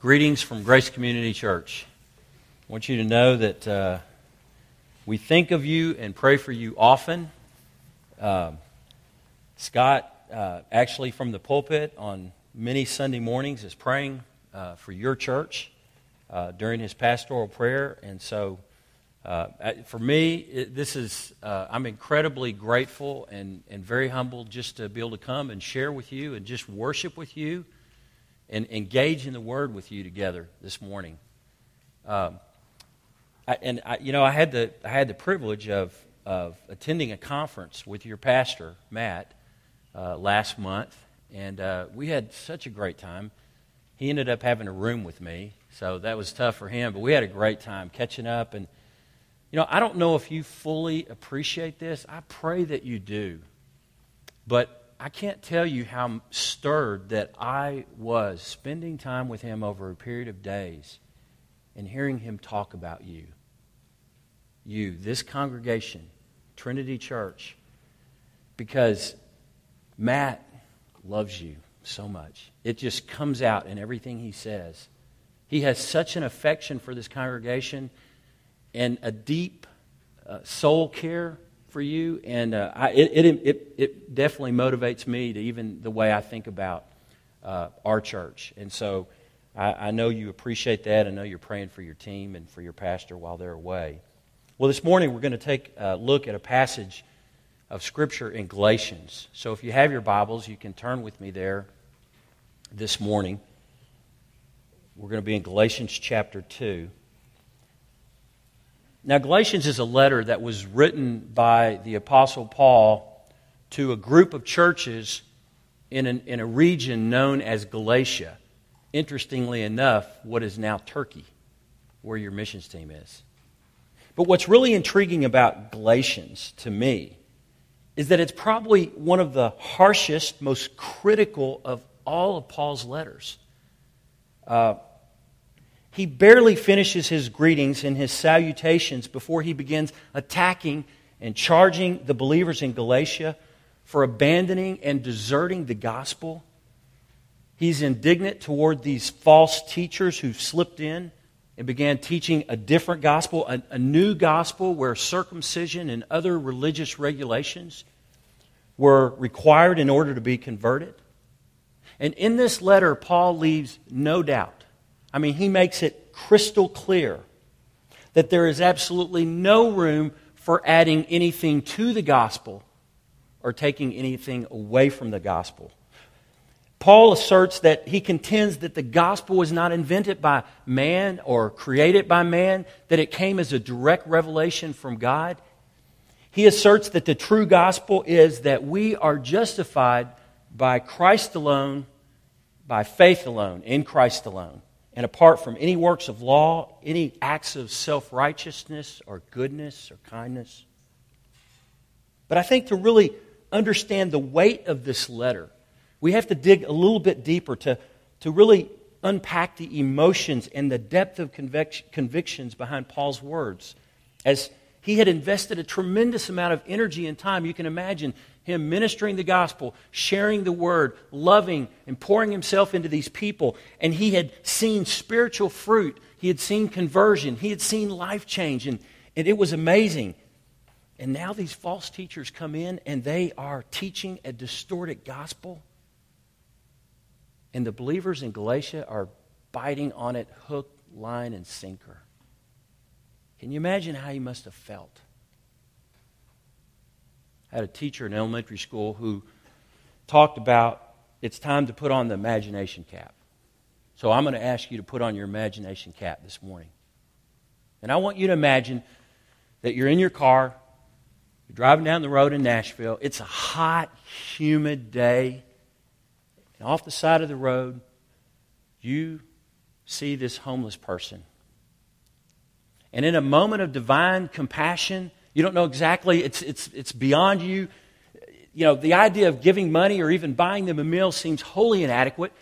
Greetings from Grace Community Church. I want you to know that uh, we think of you and pray for you often. Uh, Scott, uh, actually from the pulpit on many Sunday mornings, is praying uh, for your church uh, during his pastoral prayer. And so, uh, for me, it, this is, I'm incredibly grateful and, and very humbled just to be able to come and share with you and just worship with you and engage in the Word with you together this morning. Um, I, and I, you know, I had the I had the privilege of of attending a conference with your pastor Matt uh, last month, and uh, we had such a great time. He ended up having a room with me, so that was tough for him. But we had a great time catching up, and you know, I don't know if you fully appreciate this. I pray that you do, but I can't tell you how stirred that I was spending time with him over a period of days and hearing him talk about you. You, this congregation, Trinity Church, because Matt loves you so much. It just comes out in everything he says. He has such an affection for this congregation and a deep uh, soul care for you, and uh, I, it, it, it, definitely motivates me to even the way I think about uh, our church. And so I, I, know you appreciate that. I know you're praying for your team and for your pastor while they're away. Well, this morning we're going to take a look at a passage of Scripture in Galatians. So if you have your Bibles, you can turn with me there this morning. We're going to be in Galatians chapter 2. Now, Galatians is a letter that was written by the Apostle Paul to a group of churches in, an, in a region known as Galatia. Interestingly enough, what is now Turkey, where your missions team is. But what's really intriguing about Galatians to me is that it's probably one of the harshest, most critical of all of Paul's letters. Uh, he barely finishes his greetings and his salutations before he begins attacking and charging the believers in Galatia for abandoning and deserting the gospel. He's indignant toward these false teachers who slipped in and began teaching a different gospel, a, a, new gospel where circumcision and other religious regulations were required in order to be converted. And in this letter, Paul leaves no doubt I mean, he makes it crystal clear that there is absolutely no room for adding anything to the gospel or taking anything away from the gospel. Paul asserts that he contends that the gospel was not invented by man or created by man, that it came as a direct revelation from God. He asserts that the true gospel is that we are justified by Christ alone, by faith alone, in Christ alone and apart from any works of law, any acts of self righteousness or goodness or kindness. But I think to really understand the weight of this letter, we have to dig a little bit deeper to, to really unpack the emotions and the depth of convic- convictions behind Paul's words. As he had invested a tremendous amount of energy and time, you can imagine him ministering the gospel, sharing the word, loving, and pouring himself into these people. And he had seen spiritual fruit. He had seen conversion. He had seen life change. And, and it was amazing. And now these false teachers come in and they are teaching a distorted gospel. And the believers in Galatia are biting on it hook, line, and sinker. Can you imagine how he must have felt? I had a teacher in elementary school who talked about it's time to put on the imagination cap. So I'm going to ask you to put on your imagination cap this morning. And I want you to imagine that you're in your car, you're driving down the road in Nashville. It's a hot, humid day. And off the side of the road, you see this homeless person. And in a moment of divine compassion, you don't know exactly, it's, it's, it's beyond you. You know, the idea of giving money or even buying them a meal seems wholly inadequate.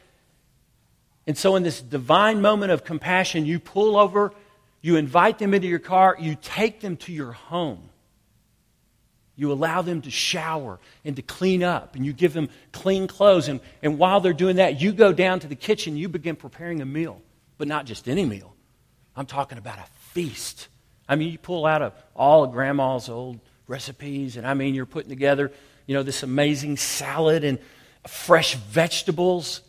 And so, in this divine moment of compassion, you pull over, you invite them into your car, you take them to your home. You allow them to shower and to clean up, and you give them clean clothes. And, and while they're doing that, you go down to the kitchen, you begin preparing a meal, but not just any meal. I'm talking about a feast. I mean, you pull out of all of grandma's old recipes, and I mean, you're putting together, you know, this amazing salad and fresh vegetables,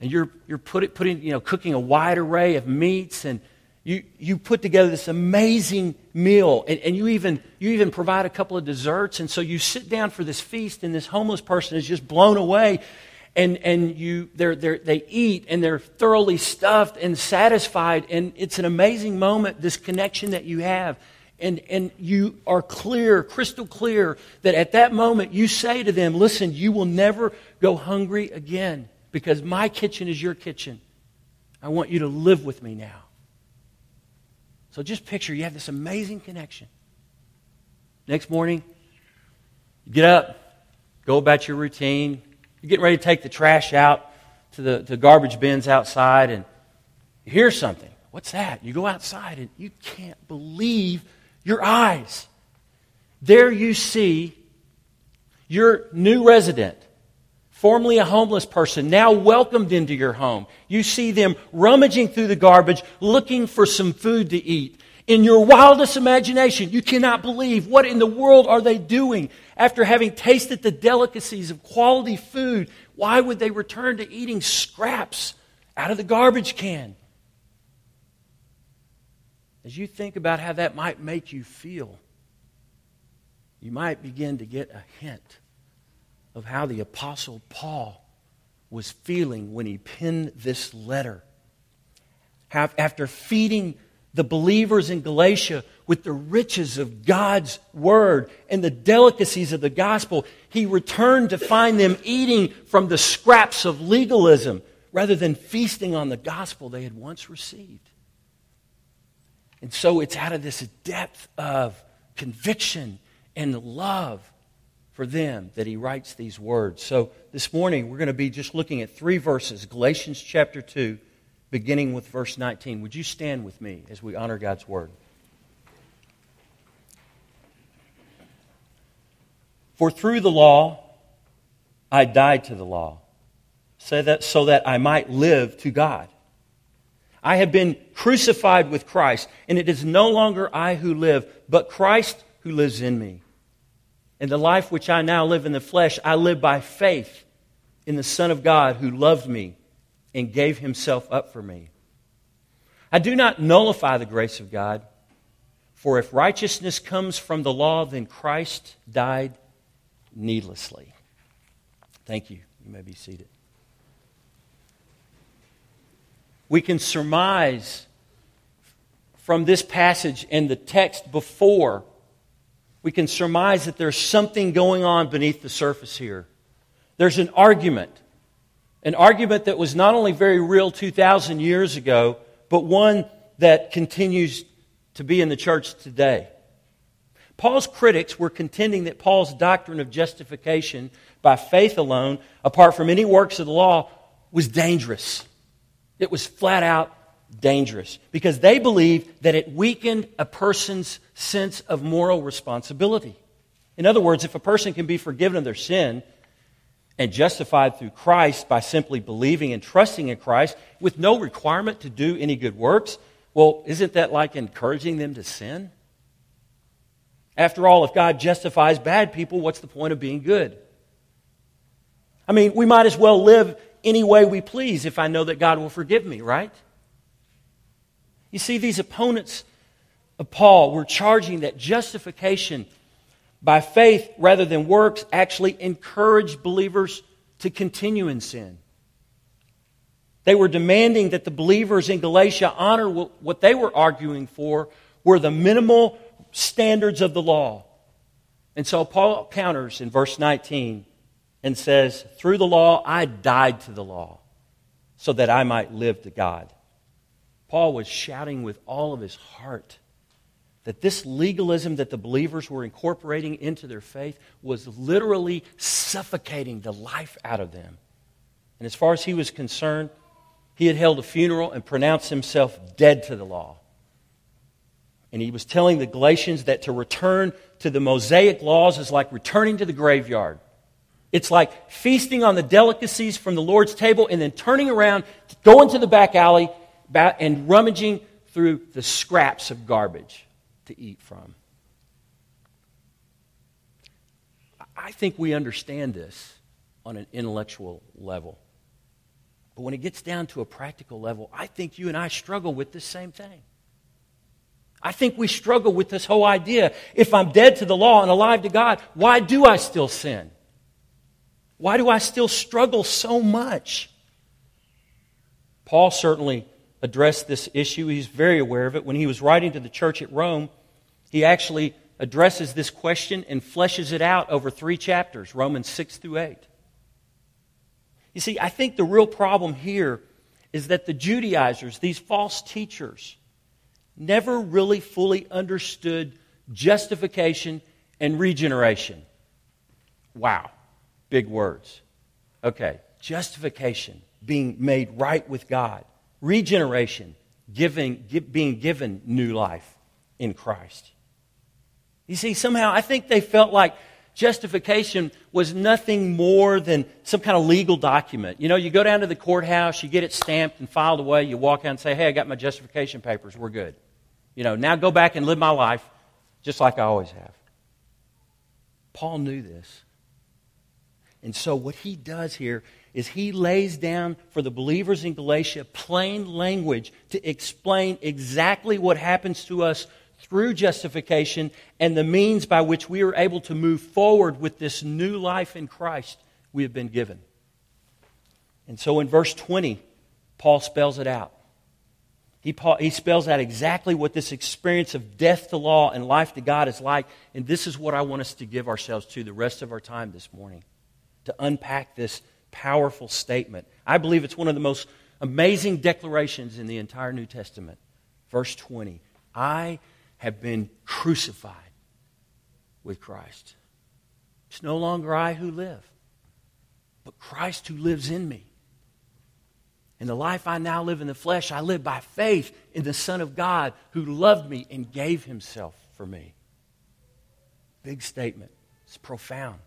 and you're, you're put, putting, you know, cooking a wide array of meats, and you, you put together this amazing meal, and, and you, even, you even provide a couple of desserts, and so you sit down for this feast, and this homeless person is just blown away and, and you, they're, they're, they eat and they're thoroughly stuffed and satisfied. And it's an amazing moment, this connection that you have. And, and you are clear, crystal clear, that at that moment you say to them, Listen, you will never go hungry again because my kitchen is your kitchen. I want you to live with me now. So just picture you have this amazing connection. Next morning, you get up, go about your routine, you're getting ready to take the trash out to the, to garbage bins outside, and you hear something. What's that? You go outside, and you can't believe your eyes. There you see your new resident, formerly a homeless person, now welcomed into your home. You see them rummaging through the garbage, looking for some food to eat. In your wildest imagination, you cannot believe what in the world are they doing after having tasted the delicacies of quality food. Why would they return to eating scraps out of the garbage can? As you think about how that might make you feel, you might begin to get a hint of how the Apostle Paul was feeling when he penned this letter. After feeding the believers in Galatia with the riches of God's word and the delicacies of the gospel, he returned to find them eating from the scraps of legalism rather than feasting on the gospel they had once received. And so it's out of this depth of conviction and love for them that he writes these words. So this morning we're going to be just looking at three verses Galatians chapter 2 beginning with verse 19. Would you stand with me as we honor God's word? For through the law I died to the law, so that, so that I might live to God. I have been crucified with Christ, and it is no longer I who live, but Christ who lives in me. And the life which I now live in the flesh, I live by faith in the Son of God who loved me and gave himself up for me. I do not nullify the grace of God, for if righteousness comes from the law, then Christ died needlessly. Thank you. You may be seated. We can surmise from this passage and the text before, we can surmise that there's something going on beneath the surface here. There's an argument an argument that was not only very real 2,000 years ago, but one that continues to be in the church today. Paul's critics were contending that Paul's doctrine of justification by faith alone, apart from any works of the law, was dangerous. It was flat out dangerous because they believed that it weakened a person's sense of moral responsibility. In other words, if a person can be forgiven of their sin, and justified through Christ by simply believing and trusting in Christ with no requirement to do any good works, well, isn't that like encouraging them to sin? After all, if God justifies bad people, what's the point of being good? I mean, we might as well live any way we please if I know that God will forgive me, right? You see, these opponents of Paul were charging that justification by faith rather than works actually encouraged believers to continue in sin. They were demanding that the believers in Galatia honor what they were arguing for were the minimal standards of the law. And so Paul counters in verse 19 and says, Through the law, I died to the law so that I might live to God. Paul was shouting with all of his heart that this legalism that the believers were incorporating into their faith was literally suffocating the life out of them. And as far as he was concerned, he had held a funeral and pronounced himself dead to the law. And he was telling the Galatians that to return to the Mosaic laws is like returning to the graveyard. It's like feasting on the delicacies from the Lord's table and then turning around, going to the back alley, and rummaging through the scraps of garbage to eat from. I think we understand this on an intellectual level. But when it gets down to a practical level, I think you and I struggle with the same thing. I think we struggle with this whole idea. If I'm dead to the law and alive to God, why do I still sin? Why do I still struggle so much? Paul certainly addressed this issue. He's very aware of it. When he was writing to the church at Rome, he actually addresses this question and fleshes it out over three chapters Romans 6 through 8. You see, I think the real problem here is that the Judaizers, these false teachers, never really fully understood justification and regeneration. Wow, big words. Okay, justification, being made right with God, regeneration, giving, being given new life in Christ. You see, somehow I think they felt like justification was nothing more than some kind of legal document. You know, you go down to the courthouse, you get it stamped and filed away, you walk out and say, hey, I got my justification papers, we're good. You know, now go back and live my life just like I always have. Paul knew this. And so what he does here is he lays down for the believers in Galatia plain language to explain exactly what happens to us through justification and the means by which we are able to move forward with this new life in Christ we have been given. And so in verse 20, Paul spells it out. He, he spells out exactly what this experience of death to law and life to God is like. And this is what I want us to give ourselves to the rest of our time this morning to unpack this powerful statement. I believe it's one of the most amazing declarations in the entire New Testament. Verse 20 I have been crucified with Christ. It's no longer I who live, but Christ who lives in me. In the life I now live in the flesh, I live by faith in the Son of God who loved me and gave himself for me. Big statement. It's profound.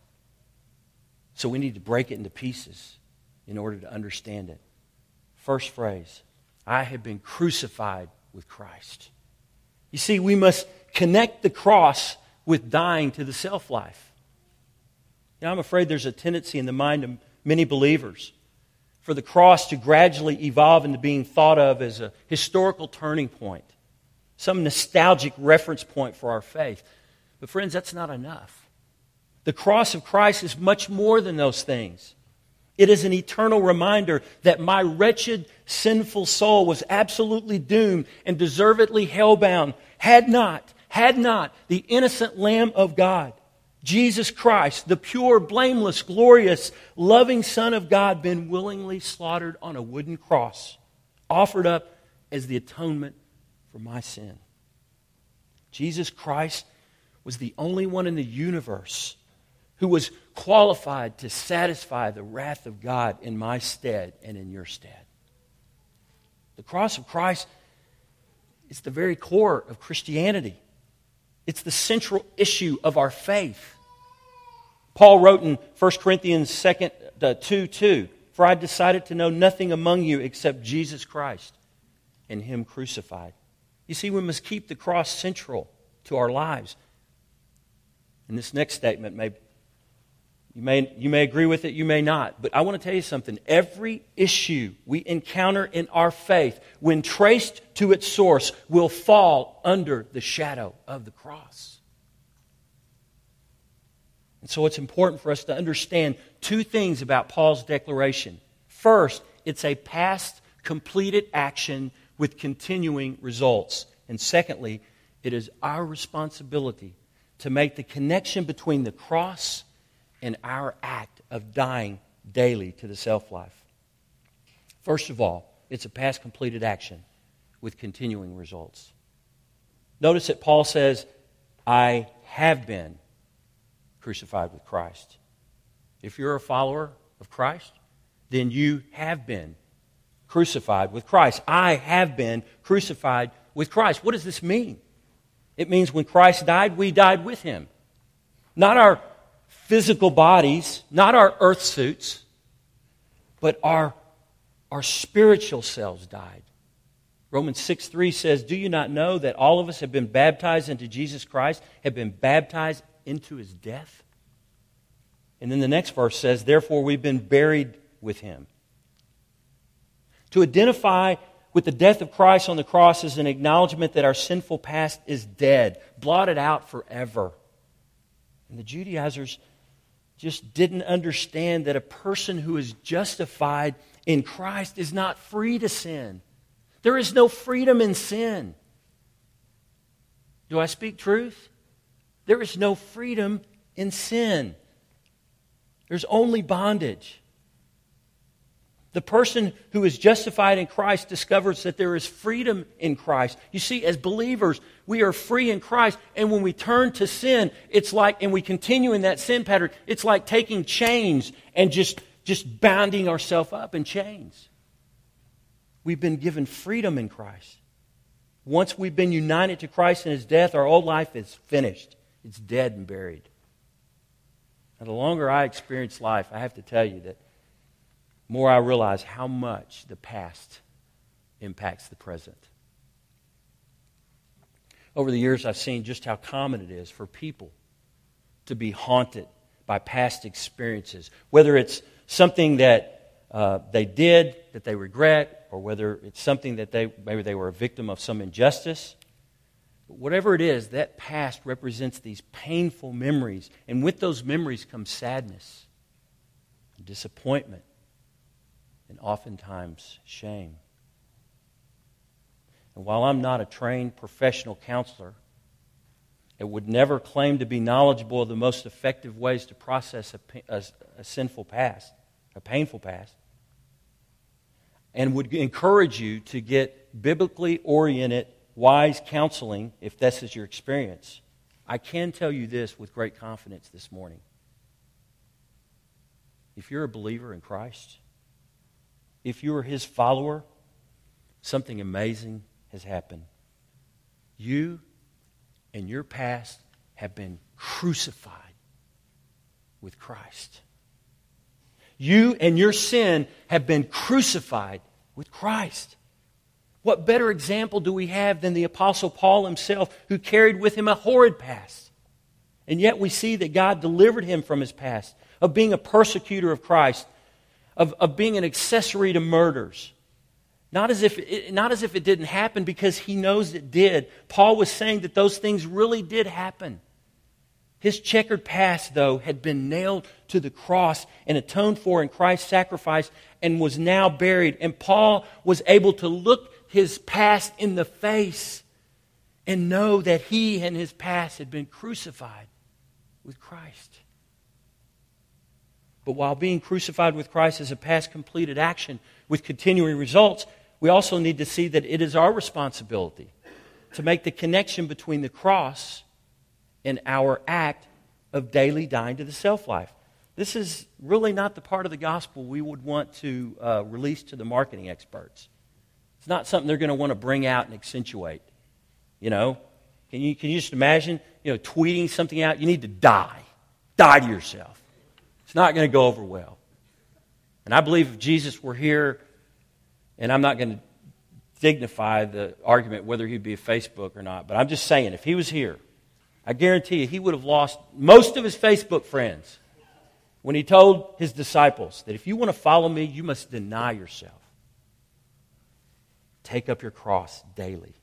So we need to break it into pieces in order to understand it. First phrase I have been crucified with Christ. You see, we must connect the cross with dying to the self life. You know, I'm afraid there's a tendency in the mind of many believers for the cross to gradually evolve into being thought of as a historical turning point, some nostalgic reference point for our faith. But, friends, that's not enough. The cross of Christ is much more than those things. It is an eternal reminder that my wretched, sinful soul was absolutely doomed and deservedly hellbound had not, had not the innocent Lamb of God Jesus Christ, the pure, blameless, glorious, loving Son of God, been willingly slaughtered on a wooden cross, offered up as the atonement for my sin. Jesus Christ was the only one in the universe who was qualified to satisfy the wrath of God in my stead and in your stead. The cross of Christ is the very core of Christianity. It's the central issue of our faith. Paul wrote in 1 Corinthians 2, uh, 2 2 For I decided to know nothing among you except Jesus Christ and Him crucified. You see, we must keep the cross central to our lives. And this next statement may you may, you may agree with it, you may not. But I want to tell you something. Every issue we encounter in our faith, when traced to its source, will fall under the shadow of the cross. And so it's important for us to understand two things about Paul's declaration. First, it's a past completed action with continuing results. And secondly, it is our responsibility to make the connection between the cross and our act of dying daily to the self life. First of all, it's a past completed action with continuing results. Notice that Paul says, I have been crucified with Christ. If you're a follower of Christ, then you have been crucified with Christ. I have been crucified with Christ. What does this mean? It means when Christ died, we died with him. Not our physical bodies, not our earth suits, but our, our spiritual selves died. Romans 6 3 says, Do you not know that all of us have been baptized into Jesus Christ, have been baptized into his death? And then the next verse says, Therefore we've been buried with him. To identify with the death of Christ on the cross is an acknowledgement that our sinful past is dead, blotted out forever. And the Judaizers just didn't understand that a person who is justified in Christ is not free to sin. There is no freedom in sin. Do I speak truth? There is no freedom in sin. There's only bondage. The person who is justified in Christ discovers that there is freedom in Christ. You see, as believers, we are free in Christ. And when we turn to sin, it's like, and we continue in that sin pattern, it's like taking chains and just, just bounding ourselves up in chains. We've been given freedom in Christ. Once we've been united to Christ in his death, our old life is finished. It's dead and buried. And the longer I experience life, I have to tell you that more I realize how much the past impacts the present. Over the years, I've seen just how common it is for people to be haunted by past experiences, whether it's something that uh, they did that they regret, or whether it's something that they maybe they were a victim of some injustice. But whatever it is, that past represents these painful memories, and with those memories comes sadness, disappointment, and oftentimes shame. And while I'm not a trained professional counselor, it would never claim to be knowledgeable of the most effective ways to process a, a, a sinful past, a painful past, and would encourage you to get biblically oriented, wise counseling if this is your experience. I can tell you this with great confidence this morning. If you're a believer in Christ, if you are his follower, something amazing has happened. You and your past have been crucified with Christ. You and your sin have been crucified with Christ. What better example do we have than the Apostle Paul himself, who carried with him a horrid past? And yet we see that God delivered him from his past of being a persecutor of Christ of, of being an accessory to murders. Not as, if it, not as if it didn't happen because he knows it did. Paul was saying that those things really did happen. His checkered past, though, had been nailed to the cross and atoned for in Christ's sacrifice and was now buried. And Paul was able to look his past in the face and know that he and his past had been crucified with Christ. But while being crucified with Christ is a past completed action with continuing results, we also need to see that it is our responsibility to make the connection between the cross and our act of daily dying to the self life. This is really not the part of the gospel we would want to uh, release to the marketing experts. It's not something they're going to want to bring out and accentuate. You know, can you, can you just imagine, you know, tweeting something out? You need to die. Die to yourself. It's not going to go over well. And I believe if Jesus were here, and I'm not going to dignify the argument whether he'd be a Facebook or not, but I'm just saying, if he was here, I guarantee you he would have lost most of his Facebook friends when he told his disciples that if you want to follow me, you must deny yourself. Take up your cross daily.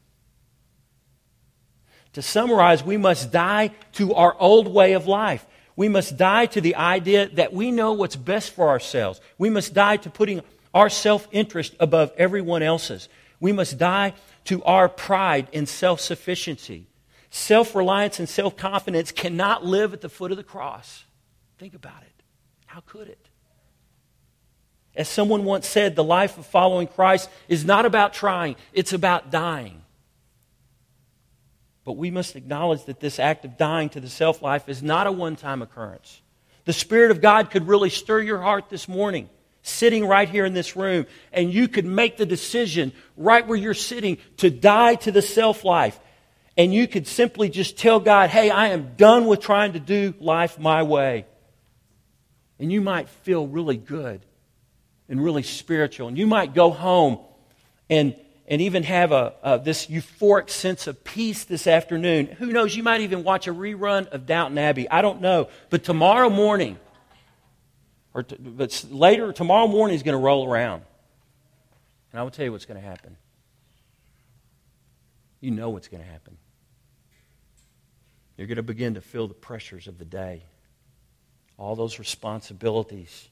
To summarize, we must die to our old way of life. We must die to the idea that we know what's best for ourselves. We must die to putting our self interest above everyone else's. We must die to our pride and self sufficiency. Self reliance and self confidence cannot live at the foot of the cross. Think about it. How could it? As someone once said, the life of following Christ is not about trying, it's about dying. But we must acknowledge that this act of dying to the self life is not a one time occurrence. The Spirit of God could really stir your heart this morning, sitting right here in this room, and you could make the decision right where you're sitting to die to the self life and you could simply just tell God, hey, I am done with trying to do life my way. And you might feel really good and really spiritual. And you might go home and, and even have a, this euphoric sense of peace this afternoon. Who knows? You might even watch a rerun of Downton Abbey. I don't know. But tomorrow morning, or t- but later, tomorrow morning is going to roll around. And I will tell you what's going to happen. You know what's going to happen. You're going to begin to feel the pressures of the day. All those responsibilities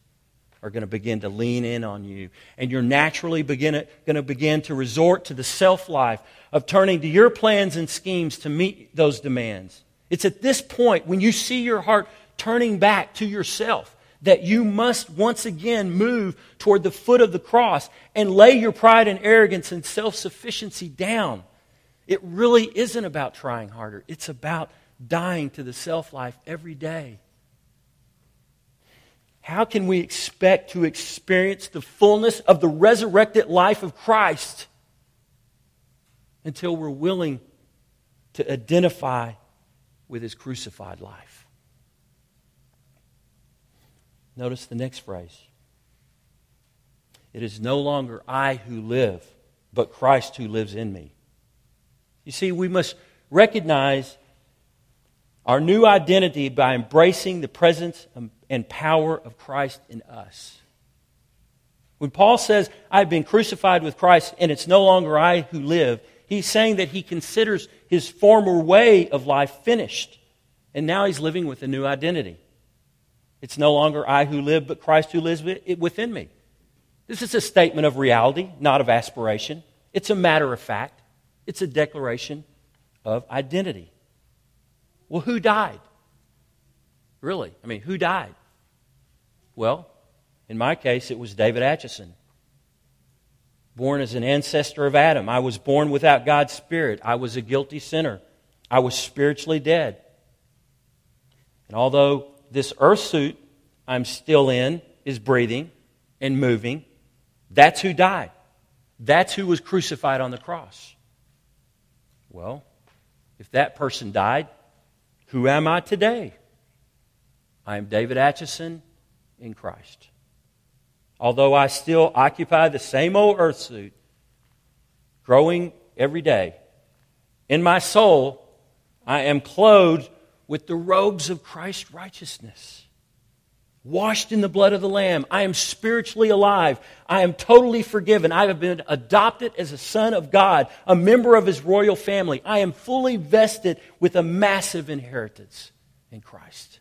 are going to begin to lean in on you. And you're naturally begin, going to begin to resort to the self life of turning to your plans and schemes to meet those demands. It's at this point when you see your heart turning back to yourself that you must once again move toward the foot of the cross and lay your pride and arrogance and self sufficiency down. It really isn't about trying harder, it's about dying to the self life every day. How can we expect to experience the fullness of the resurrected life of Christ until we're willing to identify with his crucified life? Notice the next phrase. It is no longer I who live, but Christ who lives in me. You see, we must recognize our new identity by embracing the presence and power of Christ in us. When Paul says, I've been crucified with Christ and it's no longer I who live, he's saying that he considers his former way of life finished. And now he's living with a new identity. It's no longer I who live, but Christ who lives within me. This is a statement of reality, not of aspiration. It's a matter of fact, it's a declaration of identity. Well, who died? Really? I mean, who died? Well, in my case, it was David Atchison. Born as an ancestor of Adam. I was born without God's Spirit. I was a guilty sinner. I was spiritually dead. And although this earth suit I'm still in is breathing and moving, that's who died. That's who was crucified on the cross. Well, if that person died, who am I today? I am David Atchison in Christ. Although I still occupy the same old earth suit, growing every day, in my soul, I am clothed with the robes of Christ's righteousness. Washed in the blood of the Lamb. I am spiritually alive. I am totally forgiven. I have been adopted as a son of God, a member of his royal family. I am fully vested with a massive inheritance in Christ.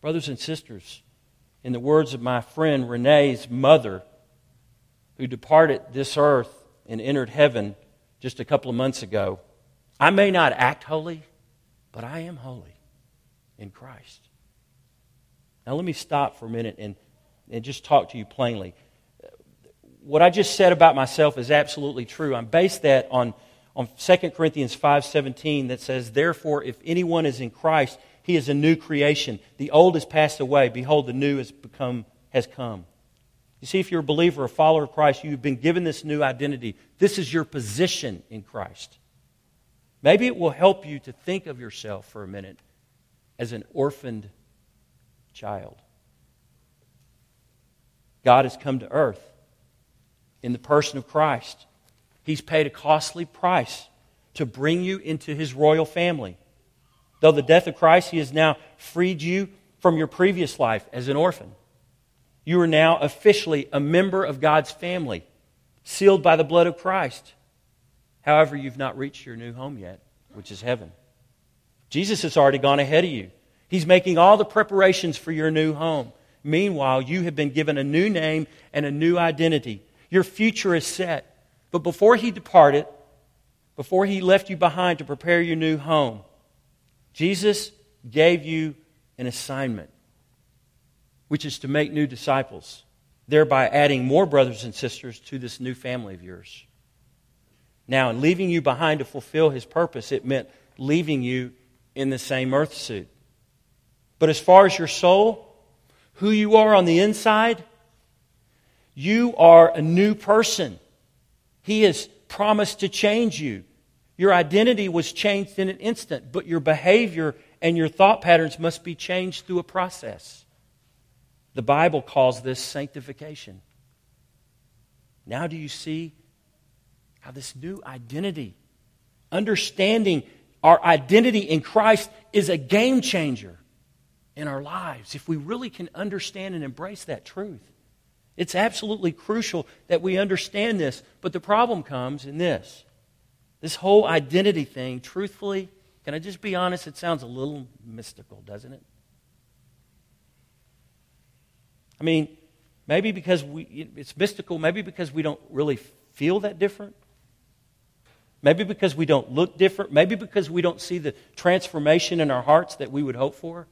Brothers and sisters, in the words of my friend Renee's mother, who departed this earth and entered heaven just a couple of months ago, I may not act holy, but I am holy in Christ. Now, let me stop for a minute and, and just talk to you plainly. What I just said about myself is absolutely true. I'm based that on, on 2 Corinthians 5.17 that says, Therefore, if anyone is in Christ, he is a new creation. The old has passed away. Behold, the new has, become, has come. You see, if you're a believer, a follower of Christ, you've been given this new identity. This is your position in Christ. Maybe it will help you to think of yourself for a minute as an orphaned child. God has come to earth in the person of Christ. He's paid a costly price to bring you into his royal family. Though the death of Christ, he has now freed you from your previous life as an orphan. You are now officially a member of God's family, sealed by the blood of Christ. However, you've not reached your new home yet, which is heaven. Jesus has already gone ahead of you. He's making all the preparations for your new home. Meanwhile, you have been given a new name and a new identity. Your future is set. But before he departed, before he left you behind to prepare your new home, Jesus gave you an assignment, which is to make new disciples, thereby adding more brothers and sisters to this new family of yours. Now, in leaving you behind to fulfill his purpose, it meant leaving you in the same earth suit. But as far as your soul, who you are on the inside, you are a new person. He has promised to change you. Your identity was changed in an instant, but your behavior and your thought patterns must be changed through a process. The Bible calls this sanctification. Now, do you see how this new identity, understanding our identity in Christ, is a game changer in our lives if we really can understand and embrace that truth? It's absolutely crucial that we understand this. But the problem comes in this this whole identity thing, truthfully, can I just be honest? It sounds a little mystical, doesn't it? I mean, maybe because we, it's mystical, maybe because we don't really feel that different. Maybe because we don't look different. Maybe because we don't see the transformation in our hearts that we would hope for.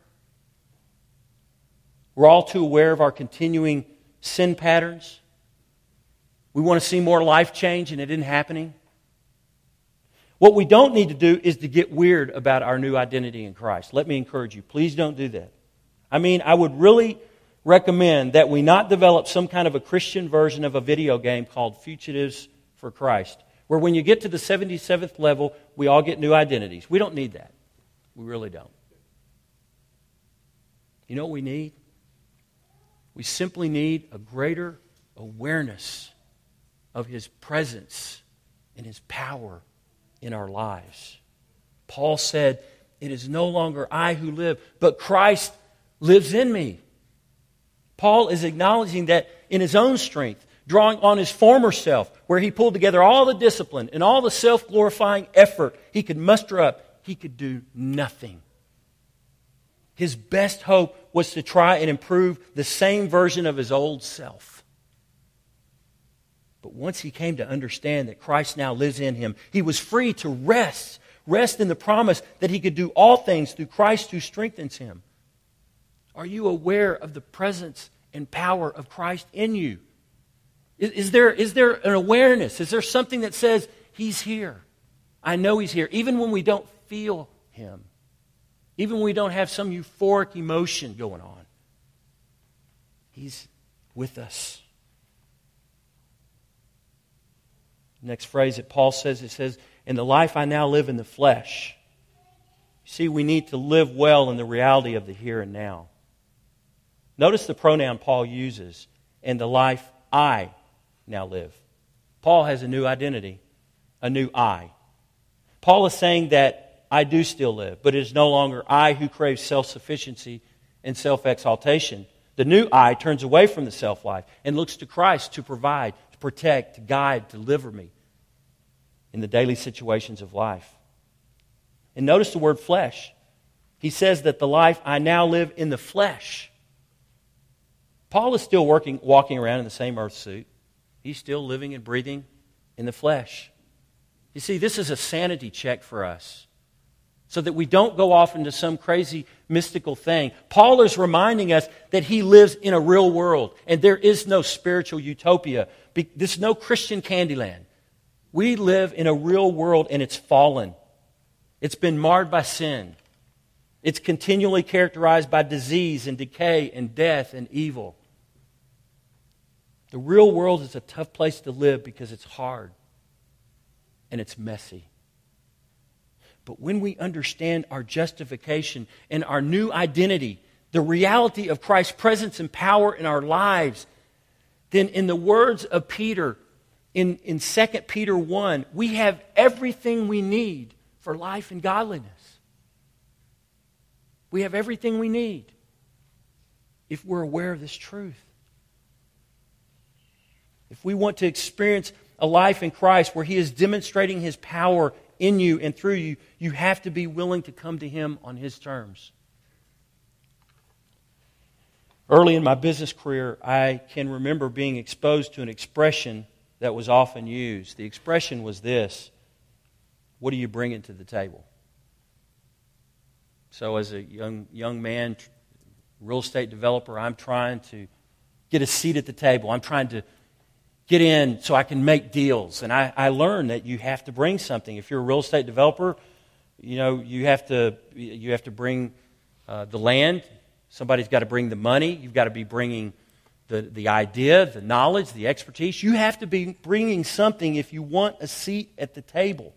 We're all too aware of our continuing sin patterns. We want to see more life change, and it isn't happening. What we don't need to do is to get weird about our new identity in Christ. Let me encourage you. Please don't do that. I mean, I would really recommend that we not develop some kind of a Christian version of a video game called Fugitives for Christ, where when you get to the 77th level, we all get new identities. We don't need that. We really don't. You know what we need? We simply need a greater awareness of His presence and His power in our lives. Paul said, It is no longer I who live, but Christ lives in me. Paul is acknowledging that in his own strength, drawing on his former self, where he pulled together all the discipline and all the self glorifying effort he could muster up, he could do nothing. His best hope was to try and improve the same version of his old self. But once he came to understand that Christ now lives in him, he was free to rest, rest in the promise that he could do all things through Christ who strengthens him. Are you aware of the presence and power of Christ in you? Is, is, there, is there an awareness? Is there something that says, He's here? I know He's here, even when we don't feel Him. Even when we don't have some euphoric emotion going on, He's with us. Next phrase that Paul says, it says, In the life I now live in the flesh. See, we need to live well in the reality of the here and now. Notice the pronoun Paul uses, in the life I now live. Paul has a new identity, a new I. Paul is saying that I do still live, but it is no longer I who craves self sufficiency and self exaltation. The new I turns away from the self life and looks to Christ to provide, to protect, to guide, to deliver me in the daily situations of life. And notice the word flesh. He says that the life I now live in the flesh. Paul is still working, walking around in the same earth suit. He's still living and breathing in the flesh. You see, this is a sanity check for us so that we don't go off into some crazy mystical thing. Paul is reminding us that he lives in a real world and there is no spiritual utopia. There's no Christian Candyland. We live in a real world and it's fallen. It's been marred by sin. It's continually characterized by disease and decay and death and evil. The real world is a tough place to live because it's hard and it's messy. But when we understand our justification and our new identity, the reality of Christ's presence and power in our lives, then in the words of Peter in, in 2 Peter 1, we have everything we need for life and godliness. We have everything we need if we're aware of this truth. If we want to experience a life in Christ where He is demonstrating His power in you and through you, you have to be willing to come to Him on His terms. Early in my business career, I can remember being exposed to an expression that was often used. The expression was this What are you bringing to the table? So, as a young, young man, real estate developer, I'm trying to get a seat at the table. I'm trying to get in so I can make deals. And I, I learned that you have to bring something. If you're a real estate developer, you know, you have to, you have to bring uh, the land. Somebody's got to bring the money. You've got to be bringing the, the idea, the knowledge, the expertise. You have to be bringing something if you want a seat at the table.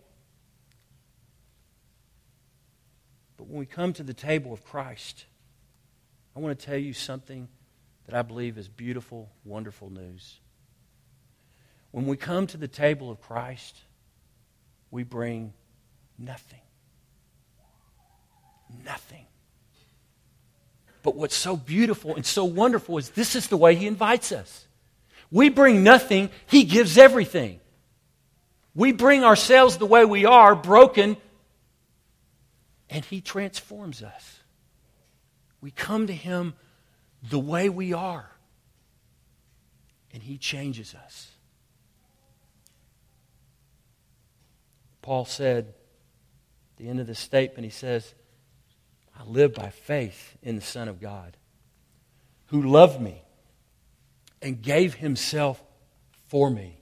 But when we come to the table of Christ, I want to tell you something that I believe is beautiful, wonderful news. When we come to the table of Christ, we bring nothing. Nothing. But what's so beautiful and so wonderful is this is the way He invites us. We bring nothing, He gives everything. We bring ourselves the way we are, broken, and He transforms us. We come to Him the way we are, and He changes us. Paul said at the end of this statement, he says, I live by faith in the Son of God, who loved me and gave himself for me.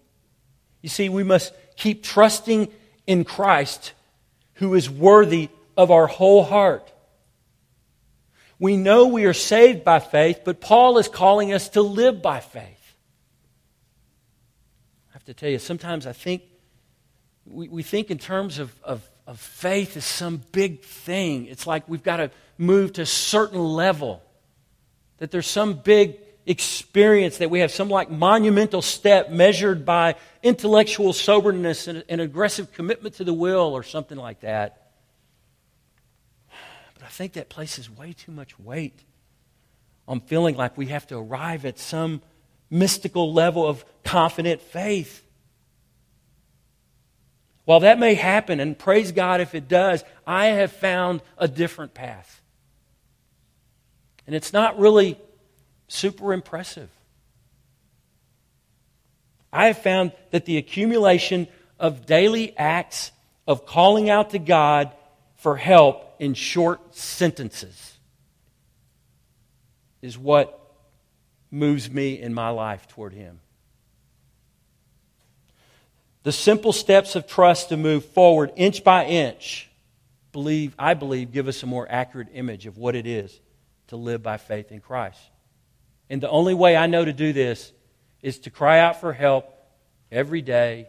You see, we must keep trusting in Christ, who is worthy of our whole heart. We know we are saved by faith, but Paul is calling us to live by faith. I have to tell you, sometimes I think we, we think in terms of, of, of faith as some big thing. It's like we've got to move to a certain level, that there's some big experience that we have, some like monumental step measured by intellectual soberness and an aggressive commitment to the will or something like that. But I think that places way too much weight on feeling like we have to arrive at some mystical level of confident faith. While that may happen, and praise God if it does, I have found a different path. And it's not really super impressive. I have found that the accumulation of daily acts of calling out to God for help in short sentences is what moves me in my life toward Him. The simple steps of trust to move forward inch by inch, believe, I believe, give us a more accurate image of what it is to live by faith in Christ. And the only way I know to do this is to cry out for help every day,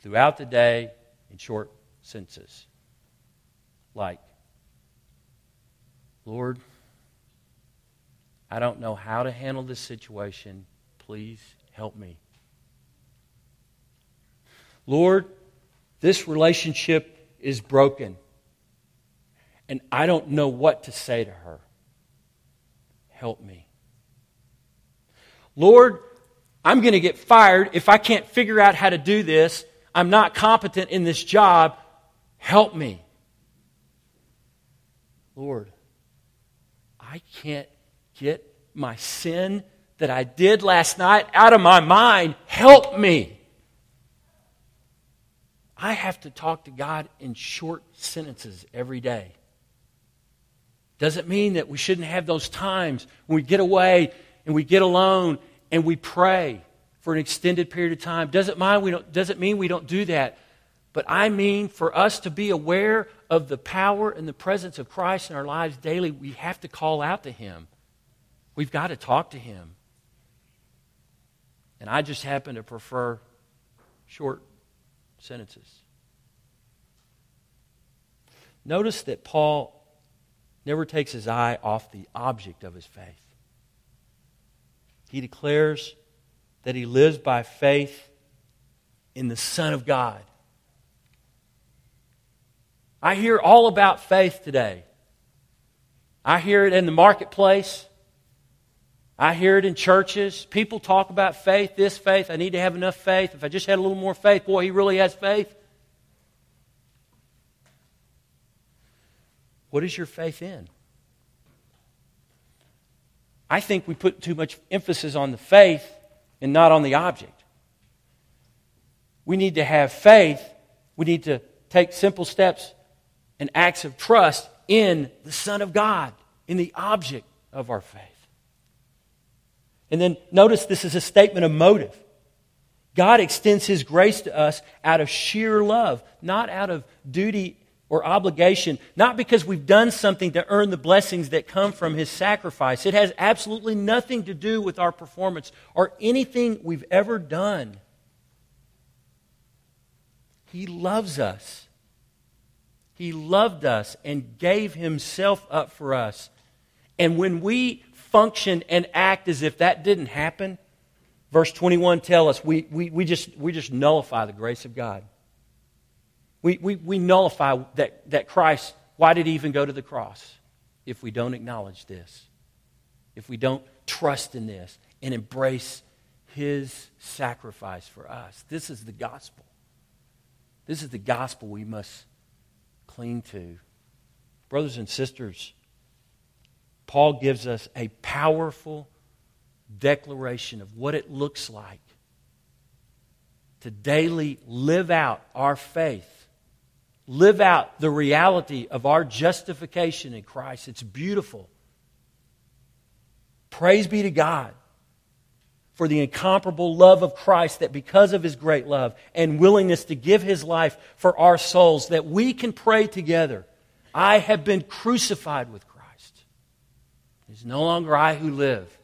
throughout the day, in short sentences. Like, Lord, I don't know how to handle this situation. Please help me. Lord, this relationship is broken, and I don't know what to say to her. Help me. Lord, I'm going to get fired if I can't figure out how to do this. I'm not competent in this job. Help me. Lord, I can't get my sin that I did last night out of my mind. Help me. I have to talk to God in short sentences every day. Doesn't mean that we shouldn't have those times when we get away and we get alone and we pray for an extended period of time. Doesn't, mind we don't, doesn't mean we don't do that. But I mean, for us to be aware of the power and the presence of Christ in our lives daily, we have to call out to Him. We've got to talk to Him. And I just happen to prefer short sentences. Notice that Paul never takes his eye off the object of his faith. He declares that he lives by faith in the Son of God. I hear all about faith today. I hear it in the marketplace. I hear it in churches. People talk about faith, this faith. I need to have enough faith. If I just had a little more faith, boy, he really has faith. What is your faith in? I think we put too much emphasis on the faith and not on the object. We need to have faith. We need to take simple steps and acts of trust in the Son of God, in the object of our faith. And then notice this is a statement of motive. God extends His grace to us out of sheer love, not out of duty or obligation, not because we've done something to earn the blessings that come from His sacrifice. It has absolutely nothing to do with our performance or anything we've ever done. He loves us. He loved us and gave himself up for us. And when we function and act as if that didn't happen, verse 21 tell us we, we, we, just, we just nullify the grace of God. We, we, we nullify that, that Christ, why did he even go to the cross if we don't acknowledge this? If we don't trust in this and embrace his sacrifice for us. This is the gospel. This is the gospel we must cling to. Brothers and sisters, Paul gives us a powerful declaration of what it looks like to daily live out our faith, live out the reality of our justification in Christ. It's beautiful. Praise be to God for the incomparable love of Christ that because of his great love and willingness to give his life for our souls that we can pray together I have been crucified with. It is no longer I who live,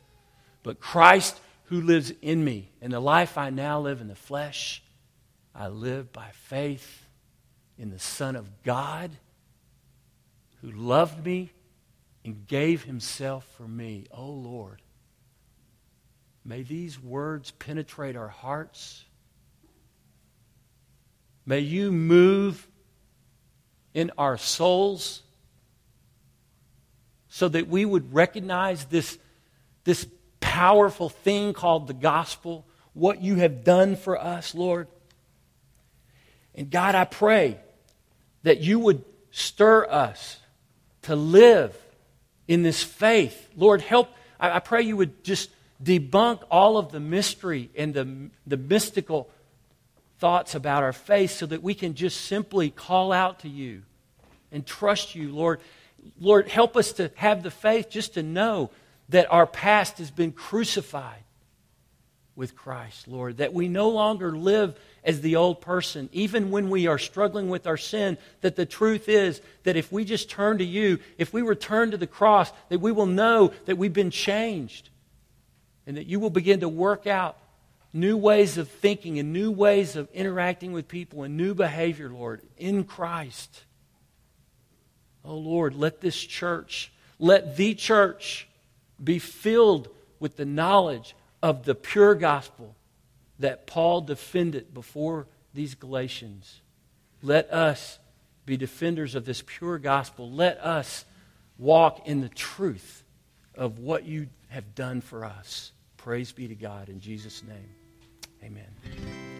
but Christ who lives in me. And the life I now live in the flesh, I live by faith in the Son of God who loved me and gave himself for me. Oh Lord, May these words penetrate our hearts. May you move in our souls so that we would recognize this, this powerful thing called the gospel, what you have done for us, Lord. And God, I pray that you would stir us to live in this faith. Lord, help. I, I pray you would just debunk all of the mystery and the, the mystical thoughts about our faith so that we can just simply call out to you and trust you, Lord. Lord, help us to have the faith just to know that our past has been crucified with Christ, Lord, that we no longer live as the old person, even when we are struggling with our sin, that the truth is that if we just turn to you, if we return to the cross, that we will know that we've been changed and that you will begin to work out new ways of thinking and new ways of interacting with people and new behavior, Lord, in Christ. Oh, Lord, let this church, let the church be filled with the knowledge of the pure gospel that Paul defended before these Galatians. Let us be defenders of this pure gospel. Let us walk in the truth of what you have done for us. Praise be to God in Jesus' name. Amen.